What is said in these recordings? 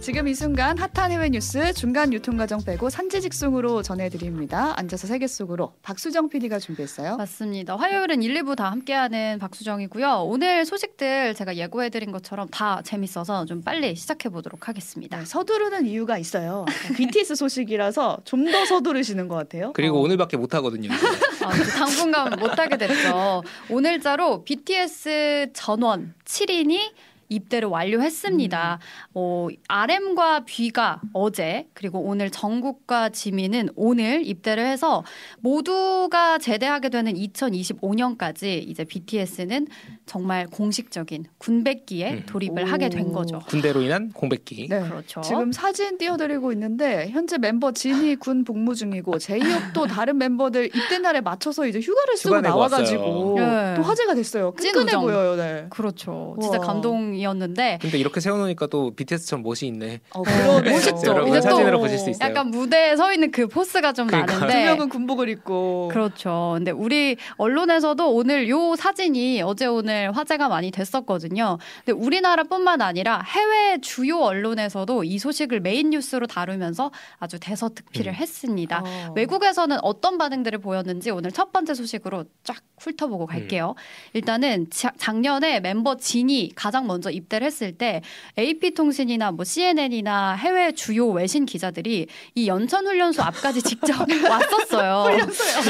지금 이 순간 핫한 해외 뉴스 중간 유통 과정 빼고 산지 직송으로 전해드립니다. 앉아서 세계 속으로 박수정 PD가 준비했어요. 맞습니다. 화요일은 1, 2부 다 함께하는 박수정이고요. 오늘 소식들 제가 예고해드린 것처럼 다 재밌어서 좀 빨리 시작해보도록 하겠습니다. 네, 서두르는 이유가 있어요. BTS 소식이라서 좀 더 서두르시는 것 같아요. 그리고 어. 오늘밖에 못 하거든요. 아, 당분간 못하게 됐죠. 오늘자로 BTS 전원 7인이 입대를 완료했습니다. 어, RM과 B가 어제 그리고 오늘 정국과 지민은 오늘 입대를 해서 모두가 제대하게 되는 2025년까지 이제 BTS는 정말 공식적인 군백기에 음. 돌입을 오. 하게 된 거죠. 군대로 인한 공백기. 네. 그렇죠. 지금 사진 띄워드리고 있는데 현재 mem버 진이 군 복무 중이고 제이홉도 다른 멤버들 입대 날에 맞춰서 이제 휴가를 쓰고 나와가지고 왔어요. 또 화제가 됐어요. 찐 끈끈해. 보여요. 네. 그렇죠. 진짜. 감동 이었는데 근데 이렇게 세워놓으니까 또 BTS처럼 멋이 있네. 어, 그러네요. 멋있죠. 여러분 이제 또 사진으로 보실 수 있어요. 약간 무대에 서 있는 그 포스가 좀 그러니까. 두 나는데 명은 군복을 입고 그렇죠. 근데 우리 언론에서도 오늘 요 사진이 어제 오늘 화제가 많이 됐었거든요. 근데 우리나라뿐만 아니라 해외 주요 언론에서도 이 소식을 메인 뉴스로 다루면서 아주 대서특필을 음. 했습니다. 어. 외국에서는 어떤 반응들을 보였는지 오늘 첫 번째 소식으로 쫙 훑어보고 갈게요. 일단은 자- 작년에 멤버 진이 가장 먼저 입대를 했을 때 AP통신이나 뭐 CNN이나 해외 주요 외신 기자들이 이 연천 훈련소 앞까지 직접 왔었어요.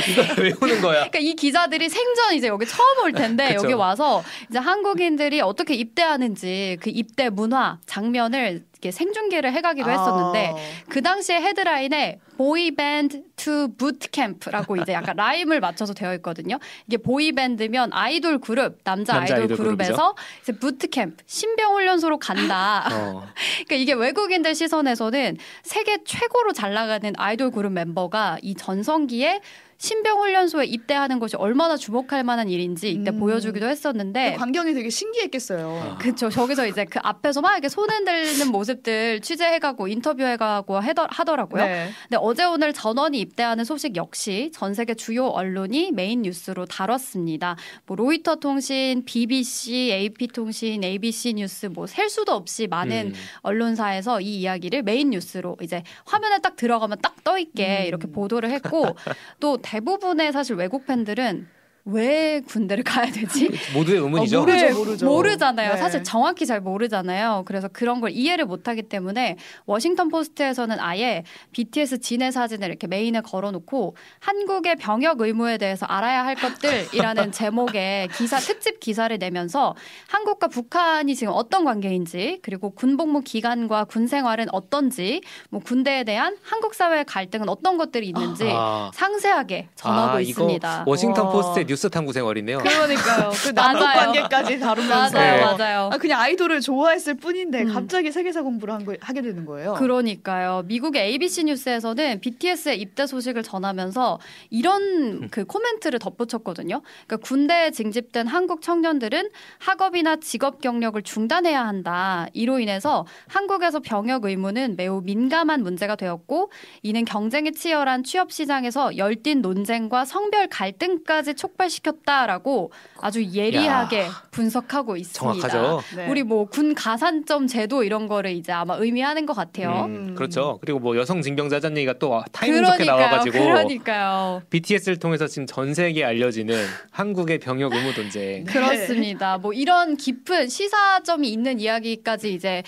이거 왜 오는 거야? 그러니까 이 기자들이 생전 이제 여기 처음 올 텐데. 여기 와서 이제 한국인들이 어떻게 입대하는지 그 입대 문화 장면을 이렇게 생중계를 해가기도 했었는데 아. 그 당시에 헤드라인에 boy band to boot camp라고 이제 약간 라임을 맞춰서 되어 있거든요. 이게 boy band면 아이돌 그룹 남자, 남자 아이돌, 아이돌 그룹에서 이제 boot camp 신병 훈련소로 간다. 어. 그러니까 이게 외국인들 시선에서는 세계 최고로 잘 나가는 아이돌 그룹 멤버가 이 전성기에 신병 훈련소에 입대하는 것이 얼마나 주목할 만한 일인지 이때 음. 보여주기도 했었는데 그 광경이 되게 신기했겠어요. 아. 그쵸. 저기서 이제 그 앞에서 막 이렇게 손 흔들는 모습들 취재해가고 인터뷰해가고 하더, 하더라고요. 네. 근데 어제 오늘 전원이 입대하는 소식 역시 전 세계 주요 언론이 메인 뉴스로 다뤘습니다. 뭐 로이터 통신, BBC, AP 통신, ABC 뉴스 뭐 셀 수도 없이 많은 음. 언론사에서 이 이야기를 메인 뉴스로 이제 화면에 딱 들어가면 딱 떠 있게 음. 이렇게 보도를 했고 또 대부분의 사실 외국 팬들은 왜 군대를 가야 되지? 모두의 의문이죠. 어, 모르죠, 네, 모르죠. 모르잖아요. 네. 사실 정확히 잘 모르잖아요. 그래서 그런 걸 이해를 못하기 때문에 워싱턴 포스트에서는 아예 BTS 진의 사진을 이렇게 메인에 걸어놓고 한국의 병역 의무에 대해서 알아야 할 것들이라는 제목의 기사 특집 기사를 내면서 한국과 북한이 지금 어떤 관계인지 그리고 군복무 기간과 군 생활은 어떤지 뭐 군대에 대한 한국 사회의 갈등은 어떤 것들이 있는지 아. 상세하게 전하고 아, 있습니다. 워싱턴 와. 포스트의 뉴스 탐구 생활이네요. 그러니까요. 그 남북 맞아요. 관계까지 다루면서 맞아요, 네. 맞아요. 아, 그냥 아이돌을 좋아했을 뿐인데 음. 갑자기 세계사 공부를 한 거, 하게 되는 거예요. 그러니까요. 미국의 ABC 뉴스에서는 BTS의 입대 소식을 전하면서 이런 그 코멘트를 덧붙였거든요. 그러니까 군대에 징집된 한국 청년들은 학업이나 직업 경력을 중단해야 한다. 이로 인해서 한국에서 병역 의무는 매우 민감한 문제가 되었고 이는 경쟁이 치열한 취업 시장에서 열띤 논쟁과 성별 갈등까지 촉 발시켰다라고 아주 예리하게 분석하고 있습니다. 정확하죠. 네. 우리 뭐 군 가산점 제도 이런 거를 이제 아마 의미하는 것 같아요. 음, 그렇죠. 그리고 뭐 여성 징병자전 얘기가 또 타이밍 좋게. 나와가지고 그러니까요. BTS를 통해서 지금 전 세계에 알려지는 한국의 병역 의무 논쟁. 네. 그렇습니다. 뭐 이런 깊은 시사점이 있는 이야기까지 이제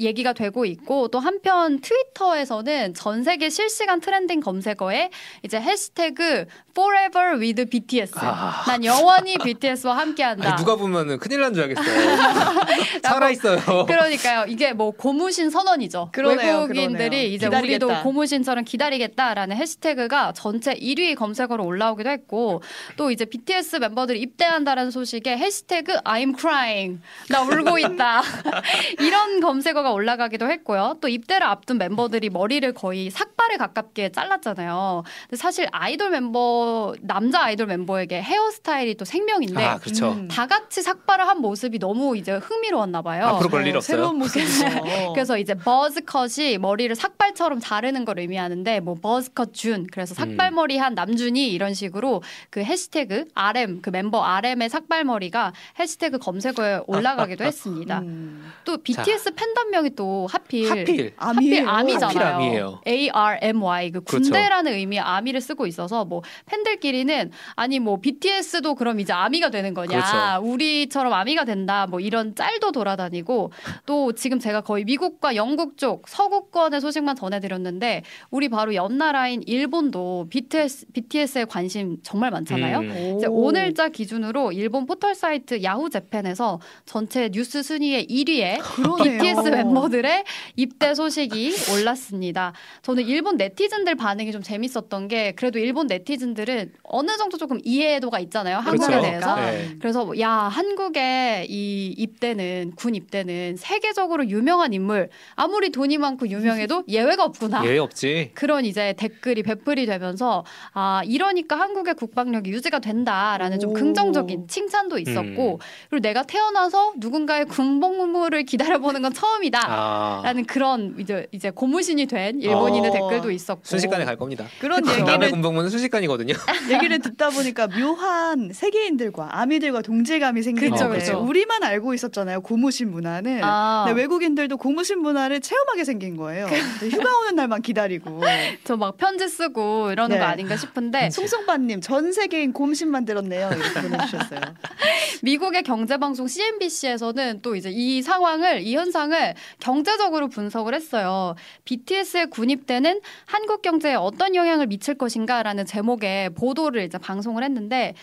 얘기가 되고 있고 또 한편 트위터에서는 전 세계 실시간 트렌딩 검색어에 이제 해시태그 forever with BTS 아. 난 영원히 BTS와 함께한다. 아니, 누가 보면은 큰일 난 줄 알겠어요. 살아 있어요. 그러니까요. 이게 뭐 고무신 선언이죠. 그러네요, 외국인들이 그러네요. 이제 기다리겠다. 우리도 고무신처럼 기다리겠다라는 해시태그가 전체 1위 검색어로 올라오기도 했고 또 이제 BTS 멤버들이 입대한다라는 소식에 해시태그 I'm crying 나 울고 있다 이런 검색어가 올라가기도 했고요. 또 입대를 앞둔 멤버들이 머리를 거의 삭발 삭발에 가깝게 잘랐잖아요. 근데 사실 아이돌 멤버 남자 아이돌 멤버에게 헤어스타일이 또 생명인데 아 그렇죠. 음. 다 같이 삭발을 한 모습이 너무 이제 흥미로웠나 봐요. 앞으로 일 어, 없어요. 새로운 모습이죠. 그래서 이제 버즈컷이 머리를 삭발처럼 자르는 걸 의미하는데 뭐 버즈컷 준 그래서 삭발머리 한 남준이 이런 식으로 그 해시태그 RM 그 멤버 RM의 삭발머리가 해시태그 검색어에 올라가기도 했습니다. 음. 또 BTS 팬덤명 이 또 하필 하필 ARMY예요. 하필 ARMY잖아요. 하필 ARMY예요. A R M Y 그 그렇죠. 군대라는 의미의 ARMY를 쓰고 있어서 뭐 팬들끼리는 아니 뭐 BTS도 그럼 이제 ARMY가 되는 거냐? 그렇죠. 우리처럼 ARMY가 된다. 뭐 이런 짤도 돌아다니고 또 지금 제가 거의 미국과 영국 쪽 서구권의 소식만 전해드렸는데 우리 바로 옆나라인 일본도 BTS BTS에 관심 정말 많잖아요. 음. 이제 오늘자 기준으로 일본 포털 사이트 야후 재팬에서 전체 뉴스 순위의 1위에 그러네요. BTS 멤버들의 입대 소식이 올랐습니다. 저는 일본 네티즌들 반응이 좀 재밌었던 게 그래도 일본 네티즌들은 어느 정도 조금 이해도가 있잖아요. 한국에 그렇죠. 대해서. 네. 그래서 뭐, 야 한국의 이 입대는 군 입대는 세계적으로 유명한 인물 아무리 돈이 많고 유명해도 예외가 없구나. 예외 없지. 그런 이제 댓글이 배풀이 되면서 아 이러니까 한국의 국방력이 유지가 된다라는 좀 오. 긍정적인 칭찬도 있었고 음. 그리고 내가 태어나서 누군가의 군복무를 기다려보는 건 처음이 다. 아 라는 그런 이제 이제 고무신이 된 일본인의 어. 댓글도 있었고 순식간에 갈 겁니다. 그런. 남의 얘기를 군복무는 순식간이거든요. 얘기를 듣다 보니까 묘한 세계인들과 아미들과 동질감이 생기는 그쵸, 데 그쵸. 우리만 알고 있었잖아요 고무신 문화는. 아, 근데 외국인들도 고무신 문화를 체험하게 생긴 거예요. 근데 휴가 오는 날만 기다리고. 저 막 편지 쓰고 이러는 네. 거 아닌가 싶은데 송송빠님 전 세계인 곰신 만들었네요. 이렇게 보내주셨어요. 미국의 경제방송 CNBC에서는 또 이제 이 상황을 이 현상을 경제적으로 분석을 했어요. BTS의 군입대는 한국 경제에 어떤 영향을 미칠 것인가라는 제목의 보도를 이제 방송을 했는데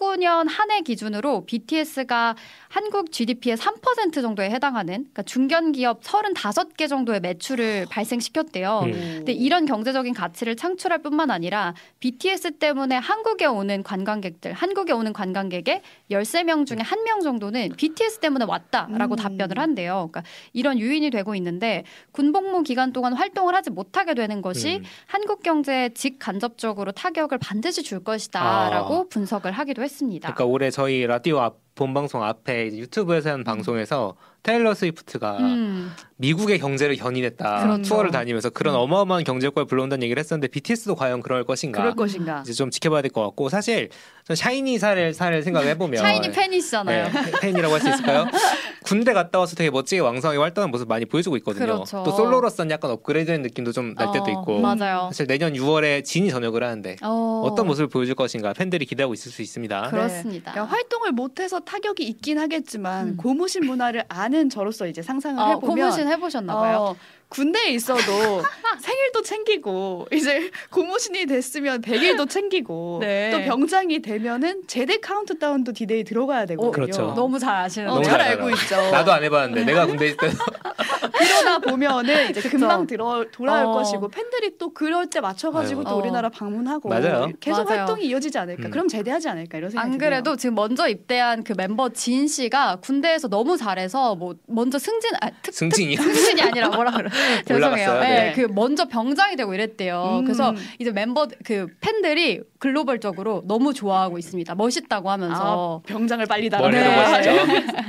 2019년 한 해 기준으로 BTS가 한국 GDP의 3% 정도에 해당하는 그러니까 중견 기업 35개 정도의 매출을 발생시켰대요. 음. 근데 이런 경제적인 가치를 창출할 뿐만 아니라 BTS 때문에 한국에 오는 관광객들, 한국에 오는 관광객의 13명 중에 한명 정도는 BTS 때문에 왔다라고 음. 답변을 한대요. 그러니까 이런 유인이 되고 있는데 군복무 기간 동안 활동을 하지 못하게 되는 것이 음. 한국 경제에 직간접적으로 타격을 반드시 줄 것이다라고 분석을 하기도 했 습니다. 그러니까 올해 저희 라디오 앞, 본방송 앞에 유튜브에서 하는 방송에서 테일러 스위프트가 음, 미국의 경제를 견인했다 그렇죠. 투어를 다니면서 그런 어마어마한 경제 효과를 불러온다는 얘기를 했었는데 BTS도 과연 그럴 것인가 그럴 것인가. 이제 좀 지켜봐야 될 것 같고 사실 전 샤이니 살, 살 생각을 해보면 샤이니 팬이시잖아요. 네, 팬이라고 할 수 있을까요? 군대 갔다 와서 되게 멋지게 왕성하게 활동하는 모습 많이 보여주고 있거든요. 그렇죠. 또 솔로로서는 약간 업그레이드된 느낌도 좀날 때도 어, 있고. 맞아요. 사실 내년 6월에 진이 전역을 하는데 어, 어떤 모습을 보여줄 것인가 팬들이 기대하고 있을 수 있습니다. 그렇습니다. 그러니까 활동을 못해서 타격이 있긴 하겠지만 음. 고무신 문화를 아는 저로서 이제 상상을 어, 해보면 고무신 해보셨나 봐요. 어, 군대에 있어도 생일도 챙기고 이제 고무신이 됐으면 100일도 챙기고 네. 또 병장이 되면은 제대 카운트다운도 디데이 들어가야 되거든요. 그렇죠. 너무 잘 아시는 어, 너무 잘 잘 알고. 있죠. 나도 안 해봤는데 내가 군대 있을 때 그러다 보면은 이제. 금방 들어 돌아올 어. 것이고 팬들이 또 그럴 때 맞춰가지고. 또 어. 우리나라 방문하고 맞아요. 계속 맞아요. 활동이 이어지지 않을까. 음. 그럼 제대하지 않을까 이런 생각이 안 드네요. 그래도 지금 먼저 입대한 그 멤버 진 씨가 군대에서 너무 잘해서 뭐 먼저 승진 아, 특, 승진이 승진이 아니라 뭐라 그래 죄송해요. 네, 네. 그 먼저 병장이 되고 이랬대요. 음. 그래서 이제 멤버 그 팬들이 글로벌적으로 너무 좋아하고 있습니다. 멋있다고 하면서 아, 병장을 빨리 달아내. 멋있죠.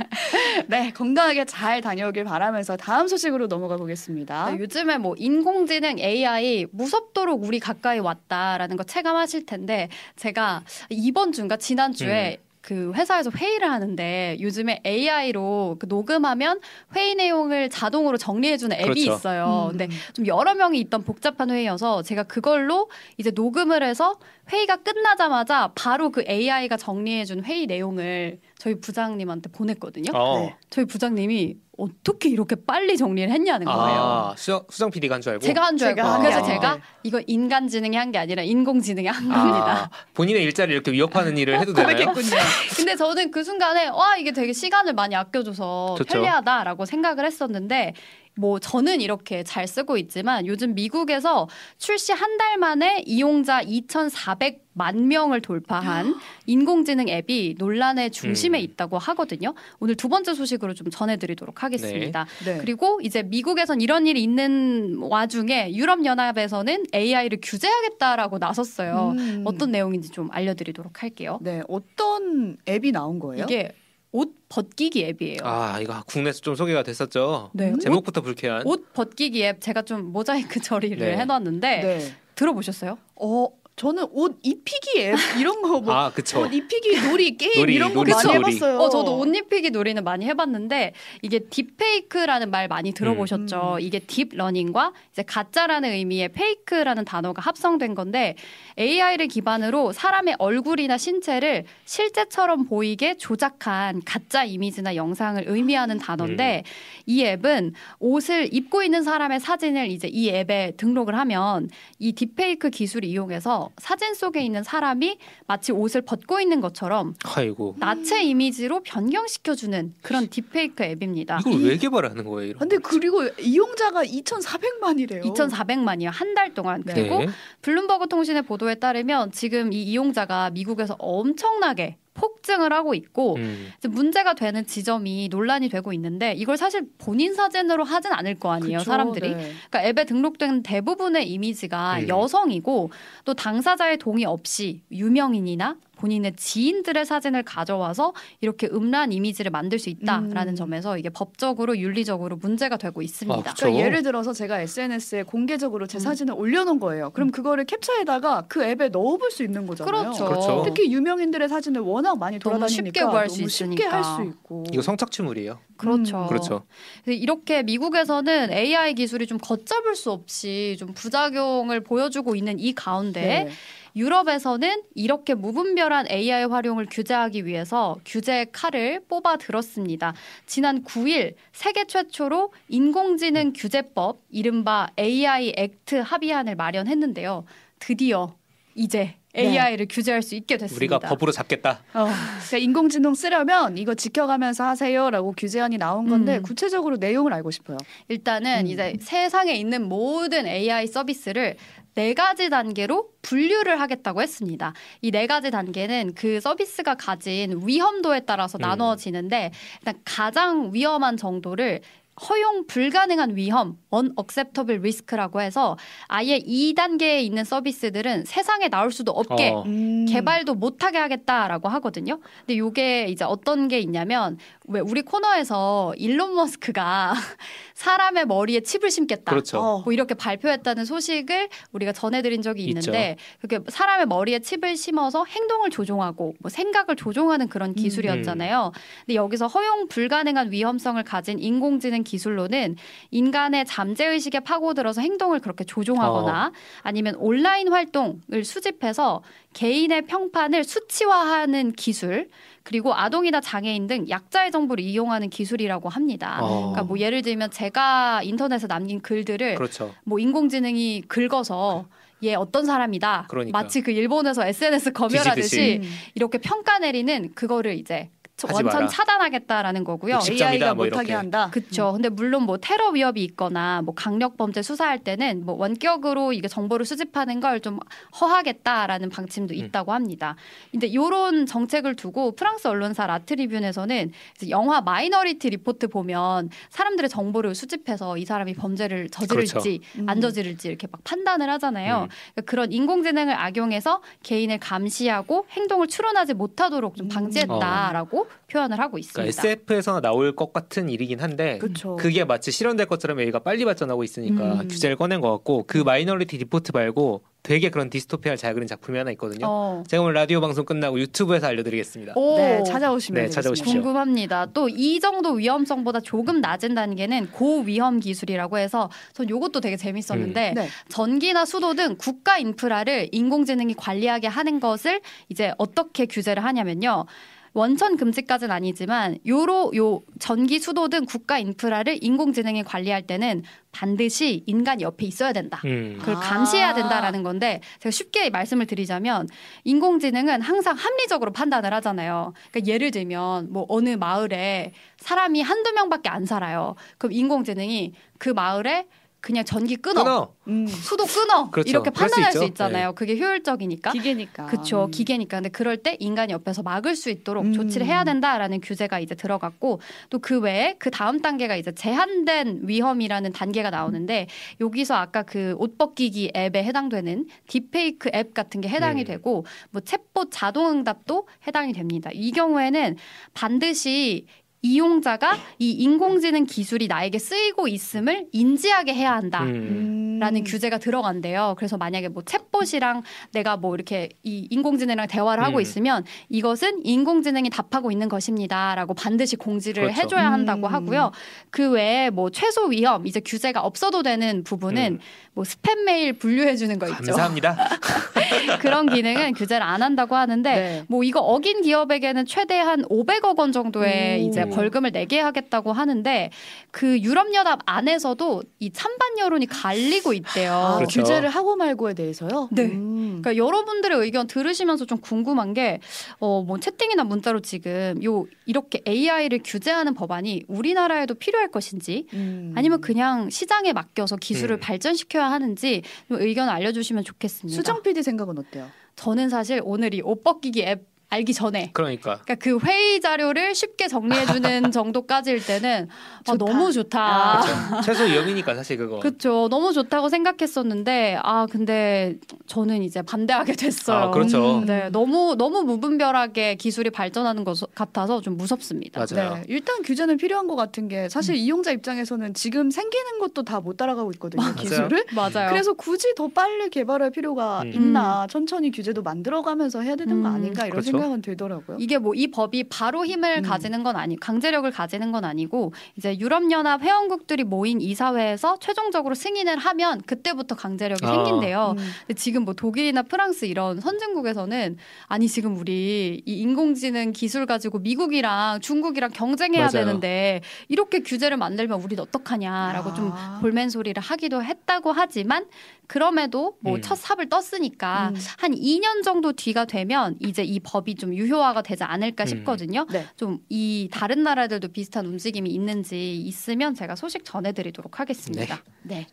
네, 건강하게 잘 다녀오길 바라면서 다음 소식으로 넘어가 보겠습니다. 네, 요즘에 뭐 인공지능 AI 무섭도록 우리 가까이 왔다라는 거 체감하실 텐데 제가 이번 주인가 지난 주에 그 회사에서 회의를 하는데 요즘에 AI로 그 녹음하면 회의 내용을 자동으로 정리해주는 앱이 그렇죠. 있어요. 음. 근데 좀 여러 명이 있던 복잡한 회의여서 제가 그걸로 이제 녹음을 해서 회의가 끝나자마자 바로 그 AI가 정리해준 회의 내용을 저희 부장님한테 보냈거든요. 어. 네. 저희 부장님이 어떻게 이렇게 빨리 정리를 했냐는 거예요. 아, 수정, 수정 PD가 한 줄 알고 제가 한 줄 알고 제가 한 그래서 게 제가 아니고. 이거 인간지능이 한 게 아니라 인공지능이 한 아, 겁니다. 본인의 일자리를 이렇게 위협하는 일을 해도 되나요? 고백했군요. 근데 저는 그 순간에 와 이게 되게 시간을 많이 아껴줘서 좋죠. 편리하다라고 생각을 했었는데 뭐 저는 이렇게 잘 쓰고 있지만 요즘 미국에서 출시 한 달 만에 이용자 2,400 만 명을 돌파한 인공지능 앱이 논란의 중심에 음. 있다고 하거든요. 오늘 두 번째 소식으로 좀 전해드리도록 하겠습니다. 네. 네. 그리고 이제 미국에선 이런 일이 있는 와중에 유럽연합에서는 AI를 규제하겠다라고 나섰어요. 음. 어떤 내용인지 좀 알려드리도록 할게요. 네, 어떤 앱이 나온 거예요? 이게 옷 벗기기 앱이에요. 아, 이거 국내에서 좀 소개가 됐었죠. 네. 제목부터 불쾌한. 옷 벗기기 앱 제가 좀 모자이크 처리를 네. 해놨는데 네. 들어보셨어요? 어, 저는 옷 입히기 앱 이런 거 뭐. 아, 그쵸. 옷 입히기 놀이 게임 놀이, 이런 거 많이 해봤어요. 어, 저도 옷 입히기 놀이는 많이 해봤는데 이게 딥페이크라는 말 많이 들어보셨죠. 음. 이게 딥러닝과 이제 가짜라는 의미의 fake라는 단어가 합성된 건데 AI를 기반으로 사람의 얼굴이나 신체를 실제처럼 보이게 조작한 가짜 이미지나 영상을 의미하는 단어인데 음. 이 앱은 옷을 입고 있는 사람의 사진을 이제 이 앱에 등록을 하면 이 딥페이크 기술을 이용해서 사진 속에 있는 사람이 마치 옷을 벗고 있는 것처럼 아이고. 나체 이미지로 변경시켜주는 그런 딥페이크 앱입니다. 이걸 왜 개발하는 거예요? 근데 그리고 이용자가 2,400만이래요. 2,400만이요. 한 달 동안. 네. 그리고 네. 블룸버그 통신의 보도에 따르면 지금 이 이용자가 미국에서 엄청나게 폭증을 하고 있고 음. 문제가 되는 지점이 논란이 되고 있는데 이걸 사실 본인 사진으로 하진 않을 거 아니에요 그쵸, 사람들이 네. 그러니까 앱에 등록된 대부분의 이미지가 음. 여성이고 또 당사자의 동의 없이 유명인이나 본인의 지인들의 사진을 가져와서 이렇게 음란 이미지를 만들 수 있다라는 음. 점에서 이게 법적으로 윤리적으로 문제가 되고 있습니다. 아, 그러니까 예를 들어서 제가 SNS에 공개적으로 제 음. 사진을 올려놓은 거예요. 그럼 음. 그거를 캡처해다가 그 앱에 넣어볼 수 있는 거잖아요. 그렇죠. 그렇죠. 특히 유명인들의 사진을 워낙 많이 돌아다니니까 쉽게 구할 수 있으니까. 쉽게 할 수 있고. 이거 성착취물이에요. 그렇죠. 음. 그렇죠. 이렇게 미국에서는 AI 기술이 좀 걷잡을 수 없이 좀 부작용을 보여주고 있는 이 가운데 네. 유럽에서는 이렇게 무분별한 AI 활용을 규제하기 위해서 규제 칼을 뽑아 들었습니다. 지난 9일 세계 최초로 인공지능 규제법 이른바 AI 액트 합의안을 마련했는데요. 드디어 이제 AI를 네. 규제할 수 있게 됐습니다. 우리가 법으로 잡겠다. 어, 그러니까 인공지능 쓰려면 이거 지켜가면서 하세요라고 규제안이 나온 건데 음. 구체적으로 내용을 알고 싶어요. 일단은 음. 이제 세상에 있는 모든 AI 서비스를 네 가지 단계로 분류를 하겠다고 했습니다. 이 네 가지 단계는 그 서비스가 가진 위험도에 따라서 음. 나누어지는데 일단 가장 위험한 정도를 허용 불가능한 위험, unacceptable risk라고 해서 아예 2단계에 있는 서비스들은 세상에 나올 수도 없게 어. 음. 개발도 못하게 하겠다라고 하거든요. 근데 이게 이제 어떤 게 있냐면 왜 우리 코너에서 일론 머스크가 사람의 머리에 칩을 심겠다. 그렇죠. 어, 뭐 이렇게 발표했다는 소식을 우리가 전해드린 적이 있는데 있죠. 그게 사람의 머리에 칩을 심어서 행동을 조종하고 뭐 생각을 조종하는 그런 기술이었잖아요. 음. 근데 여기서 허용 불가능한 위험성을 가진 인공지능 기술로는 인간의 잠재 의식에 파고들어서 행동을 그렇게 조종하거나 어. 아니면 온라인 활동을 수집해서 개인의 평판을 수치화하는 기술 그리고 아동이나 장애인 등 약자의 정보를 이용하는 기술이라고 합니다. 어. 그러니까 뭐 예를 들면 제가 인터넷에 남긴 글들을 그렇죠. 뭐 인공지능이 긁어서 얘 어떤 사람이다. 그러니까. 마치 그 일본에서 SNS 검열하듯이 이렇게 평가 내리는 그거를 이제 원천. 차단하겠다라는 거고요. AI가 뭐 못하게 한다. 그렇죠. 음. 근데 물론 뭐 테러 위협이 있거나 뭐 강력 범죄 수사할 때는 뭐 원격으로 이게 정보를 수집하는 걸 좀 허하겠다라는 방침도 음. 있다고 합니다. 근데 이런 정책을 두고 프랑스 언론사 La Tribune에서는 영화 Minority Report 보면 사람들의 정보를 수집해서 이 사람이 범죄를 저지를지 그렇죠. 안 음. 저지를지 이렇게 막 판단을 하잖아요. 음. 그러니까 그런 인공지능을 악용해서 개인을 감시하고 행동을 추론하지 못하도록 좀 음. 방지했다라고 어. 표현을 하고 있습니다. 그러니까 SF에서 나올 것 같은 일이긴 한데 그쵸. 그게 마치 실현될 것처럼 얘가 빨리 발전하고 있으니까 음. 규제를 꺼낸 것 같고 그 Minority Report 말고 되게 그런 디스토피아를 잘 그린 작품이 하나 있거든요. 어. 제가 오늘 라디오 방송 끝나고 유튜브에서 알려드리겠습니다. 오. 네, 찾아오시면 네, 찾아오십시오. 궁금합니다. 또 이 정도 위험성보다 조금 낮은 단계는 고위험 기술이라고 해서 전 이것도 되게 재밌었는데 음. 네. 전기나 수도 등 국가 인프라를 인공지능이 관리하게 하는 것을 이제 어떻게 규제를 하냐면요. 원천 금지까지는 아니지만 요로 요 전기 수도 등 국가 인프라를 인공지능이 관리할 때는 반드시 인간 옆에 있어야 된다. 음. 그걸 감시해야 아. 된다라는 건데 제가 쉽게 말씀을 드리자면 인공지능은 항상 합리적으로 판단을 하잖아요. 그러니까 예를 들면 뭐 어느 마을에 사람이 한두 명밖에 안 살아요. 그럼 인공지능이 그 마을에 그냥 전기 끊어, 끊어. 음. 수도 끊어 그렇죠. 이렇게 판단할 수, 수, 있잖아요. 네. 그게 효율적이니까 기계니까 그렇죠. 음. 기계니까 근데 그럴 때 인간이 옆에서 막을 수 있도록 음. 조치를 해야 된다라는 규제가 이제 들어갔고 또 그 외에 그 다음 단계가 이제 제한된 위험이라는 단계가 나오는데 여기서 아까 그 옷 벗기기 앱에 해당되는 딥페이크 앱 같은 게 해당이 음. 되고 뭐 챗봇 자동응답도 해당이 됩니다. 이 경우에는 반드시 이용자가 이 인공지능 기술이 나에게 쓰이고 있음을 인지하게 해야 한다. 음. 라는 규제가 들어간대요. 그래서 만약에 뭐 챗봇이랑 내가 뭐 이렇게 이 인공지능이랑 대화를 하고 음. 있으면 이것은 인공지능이 답하고 있는 것입니다라고 반드시 공지를 그렇죠. 해줘야 한다고 음. 하고요. 그 외에 뭐 최소 위험 이제 규제가 없어도 되는 부분은 음. 뭐 스팸 메일 분류해 주는 거 있죠. 감사합니다. 그런 기능은 규제를 안 한다고 하는데 네. 뭐 이거 어긴 기업에게는 최대한 500억 원 정도의 오. 이제 벌금을 내게 하겠다고 하는데 그 유럽 연합 안에서도 이 찬반 여론이 갈리고 있대요. 아, 그렇죠. 규제를 하고 말고에 대해서요? 네. 음. 그러니까 여러분들의 의견 들으시면서 좀 궁금한 게 어 뭐 채팅이나 문자로 지금 요 이렇게 AI를 규제하는 법안이 우리나라에도 필요할 것인지 음. 아니면 그냥 시장에 맡겨서 기술을 음. 발전시켜야 하는지 의견을 알려주시면 좋겠습니다. 수정 PD 생각은 어때요? 저는 사실 오늘 이 옷 벗기기 앱 알기 전에. 그러니까. 그러니까 그 회의 자료를 쉽게 정리해주는 정도까지일 때는 아, 너무 좋다. 아, 그렇죠. 최소 위험이니까 사실 그거. 그렇죠. 너무 좋다고 생각했었는데 아 근데 저는 이제 반대하게 됐어요. 아, 그렇죠. 음, 네, 너무 너무 무분별하게 기술이 발전하는 것 같아서 좀 무섭습니다. 맞아요. 네, 일단 규제는 필요한 것 같은 게 사실 음. 이용자 입장에서는 지금 생기는 것도 다 못 따라가고 있거든요. 맞아요. 기술을. 맞아요. 그래서 굳이 더 빨리 개발할 필요가 음. 있나 천천히 규제도 만들어가면서 해야 되는 거 음. 아닌가 이런 그렇죠. 생각. 생각은 들더라고요. 이게 뭐 이 법이 바로 힘을 음. 가지는 건 아니, 강제력을 가지는 건 아니고 이제 유럽연합 회원국들이 모인 이사회에서 최종적으로 승인을 하면 그때부터 강제력이 아. 생긴대요. 음. 근데 지금 뭐 독일이나 프랑스 이런 선진국에서는 아니 지금 우리 이 인공지능 기술 가지고 미국이랑 중국이랑 경쟁해야 맞아요. 되는데 이렇게 규제를 만들면 우린 어떡하냐라고 아. 좀 볼멘 소리를 하기도 했다고 하지만 그럼에도 뭐첫 음. 삽을 떴으니까 음. 한 2년 정도 뒤가 되면 이제 이 법이 좀 유효화가 되지 않을까 음. 싶거든요. 네. 좀이 다른 나라들도 비슷한 움직임이 있는지 있으면 제가 소식 전해드리도록 하겠습니다. 네. 네.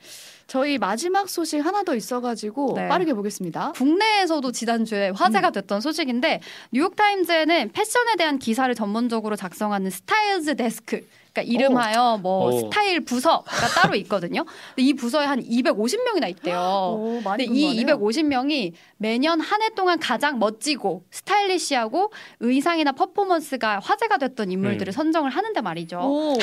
저희 마지막 소식 하나 더 있어가지고 네. 빠르게 보겠습니다. 국내에서도 지난주에 화제가 음. 됐던 소식인데 뉴욕타임즈에는 패션에 대한 기사를 전문적으로 작성하는 Styles Desk 그러니까 이름하여 뭐 오. 스타일 부서가 따로 있거든요. 이 부서에 한 250명이나 있대요. 오, 근데 이 250명이 매년 한 해 동안 가장 멋지고 스타일리시하고 의상이나 퍼포먼스가 화제가 됐던 인물들을 음. 선정을 하는데 말이죠.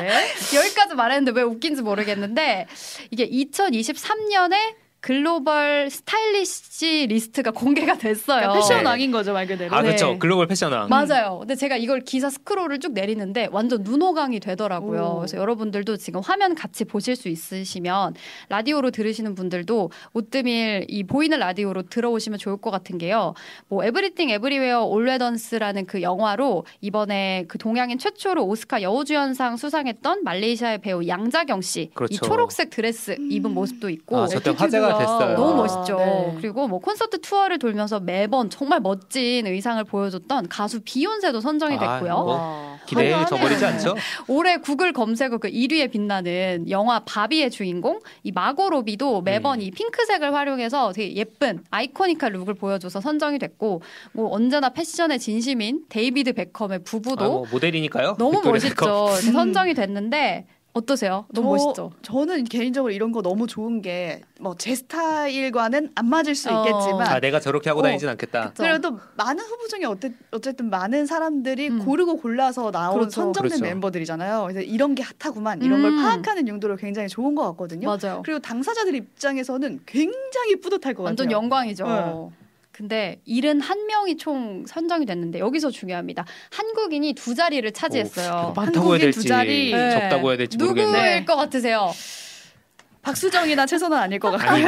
네. 여기까지 말했는데 왜 웃긴지 모르겠는데 이게 2023년에 글로벌 스타일리시 리스트가 공개가 됐어요. 그러니까 패션왕인 거죠 말 그대로. 아 그렇죠. 네. 글로벌 패션왕. 맞아요. 근데 제가 이걸 기사 스크롤을 쭉 내리는데 완전 눈호강이 되더라고요. 오. 그래서 여러분들도 지금 화면 같이 보실 수 있으시면 라디오로 들으시는 분들도 오뜨밀 이 보이는 라디오로 들어오시면 좋을 것 같은 게요. 뭐 Everything Everywhere All at Once라는 그 영화로 이번에 그 동양인 최초로 오스카 여우주연상 수상했던 말레이시아의 배우 양자경 씨. 그렇죠. 이 초록색 드레스 입은 모습도 있고. 아, 저때 화제가 됐어요. 너무 멋있죠. 네. 그리고 뭐 콘서트 투어를 돌면서 매번 정말 멋진 의상을 보여줬던 가수 비욘세도 선정이 아, 됐고요. 아, 뭐 기대에 저버리지 않죠? 올해 구글 검색어 그 1위에 빛나는 영화 바비의 주인공 이 마고 로비도 매번 음. 이 핑크색을 활용해서 되게 예쁜 아이코닉한 룩을 보여줘서 선정이 됐고 뭐 언제나 패션의 진심인 데이비드 베컴의 부부도 아, 뭐 모델이니까요. 너무 멋있죠. 선정이 됐는데 어떠세요? 너무 저, 멋있죠. 저는 개인적으로 이런 거 너무 좋은 게 뭐 제 스타일과는 안 맞을 수 어. 있겠지만 아 내가 저렇게 하고 어, 다니진 않겠다. 그쵸. 그래도 많은 후보 중에 어때, 어쨌든 많은 사람들이 음. 고르고 골라서 나온 그렇죠. 선정된 그렇죠. 멤버들이잖아요. 그래서 이런 게 핫하구만 이런 음. 걸 파악하는 용도로 굉장히 좋은 것 같거든요. 맞아요. 그리고 당사자들 입장에서는 굉장히 뿌듯할 것 완전 같아요. 완전 영광이죠. 네. 근데 71명이 총 선정이 됐는데 여기서 중요합니다. 한국인이 두 자리를 차지했어요. 오, 많다고 해야 될지 자리. 네. 적다고 해야 될지 모르겠네. 누구일 것 같으세요? 박수정이나 최선은 아닐 것 같아요.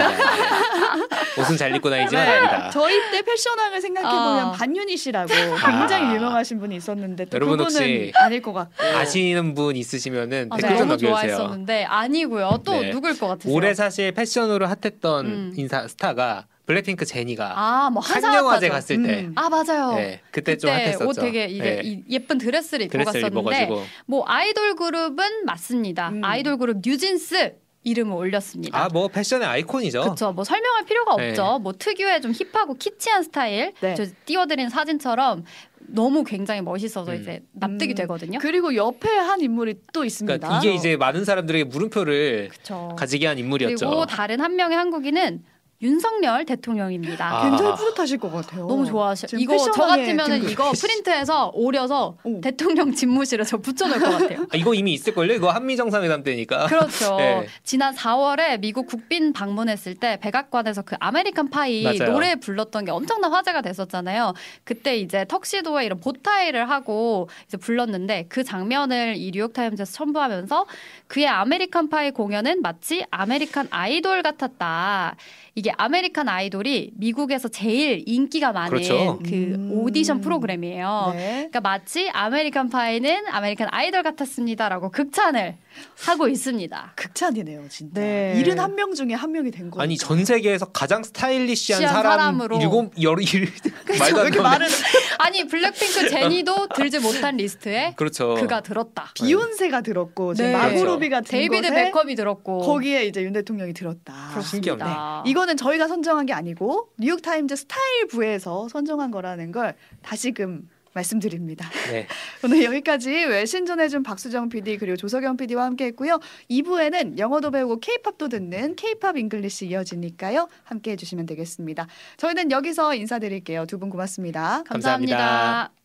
옷은 잘 입고 다니지만 네. 아니다. 저희 때 패션왕을 생각해보면 아. 반윤희 씨라고 굉장히 아. 유명하신 분이 있었는데 또 여러분 그분은 아닐 것 같고 아시는 분 있으시면은 아, 댓글 좀 남겨주세요. 좋아했었는데 아니고요. 또 네. 누굴 것 같으세요? 올해 사실 패션으로 핫했던 음. 인사 스타가 블랙핑크 제니가 아 뭐 칸영화제 갔을 때. 음. 아 맞아요. 네, 그때, 그때 좀 핫했었죠. 옷 되게 이제 네. 예쁜 드레스를 입고 드레스를 갔었는데 입어가지고. 뭐 아이돌 그룹은 맞습니다. 음. 아이돌 그룹 뉴진스 이름을 올렸습니다. 아, 뭐 패션의 아이콘이죠. 그렇죠. 뭐 설명할 필요가 네. 없죠. 뭐 특유의 좀 힙하고 키치한 스타일, 네. 저 띄워드린 사진처럼 너무 굉장히 멋있어서 음. 이제 납득이 음. 되거든요. 그리고 옆에 한 인물이 또 있습니다. 그러니까 이게 이제 많은 사람들에게 물음표를 그쵸. 가지게 한 인물이었죠. 그리고 다른 한 명의 한국인은 윤석열 대통령입니다. 아. 굉장히 뿌듯하실 것 같아요. 너무 좋아하셔. 이거 저 같으면 이거 프린트해서 오려서 오. 대통령 집무실에 저 붙여놓을 것 같아요. 아, 이거 이미 있을걸요? 이거 한미 정상회담 때니까. 그렇죠. 네. 지난 4월에 미국 국빈 방문했을 때 백악관에서 그 American Pie 맞아요. 노래 불렀던 게 엄청난 화제가 됐었잖아요. 그때 이제 턱시도에 이런 보타이를 하고 이제 불렀는데 그 장면을 이 뉴욕 타임즈에서 첨부하면서 그의 American Pie 공연은 마치 American Idol 같았다. 이게 American Idol이 미국에서 제일 인기가 많은 그렇죠. 그 음. 오디션 프로그램이에요. 네. 그러니까 마치 American Pie는 American Idol 같았습니다라고 극찬을 하고 있습니다. 극찬이네요, 진짜. 네. 71명 중에 한 명이 된 거예요. 아니 전 세계에서 가장 스타일리시한 사람 으로 일곱 열 일. 말도 안 말은 아니 블랙핑크 제니도 들지 못한 리스트에 그렇죠. 그가 들었다. 비욘세가 들었고 네. 마고 로비가 그렇죠. 데이비드 베컴이 들었고 거기에 이제 윤 대통령이 들었다. 그렇습니다. 네. 이거는 저희가 선정한 게 아니고 뉴욕 타임즈 스타일 부에서 선정한 거라는 걸 다시금 말씀드립니다. 네. 오늘 여기까지 외신 전해준 박수정 PD 그리고 조석영 PD와 함께했고요. 2부에는 영어도 배우고 K-팝도 듣는 K-팝 English 이어지니까요. 함께해 주시면 되겠습니다. 저희는 여기서 인사드릴게요. 두 분 고맙습니다 감사합니다. 감사합니다.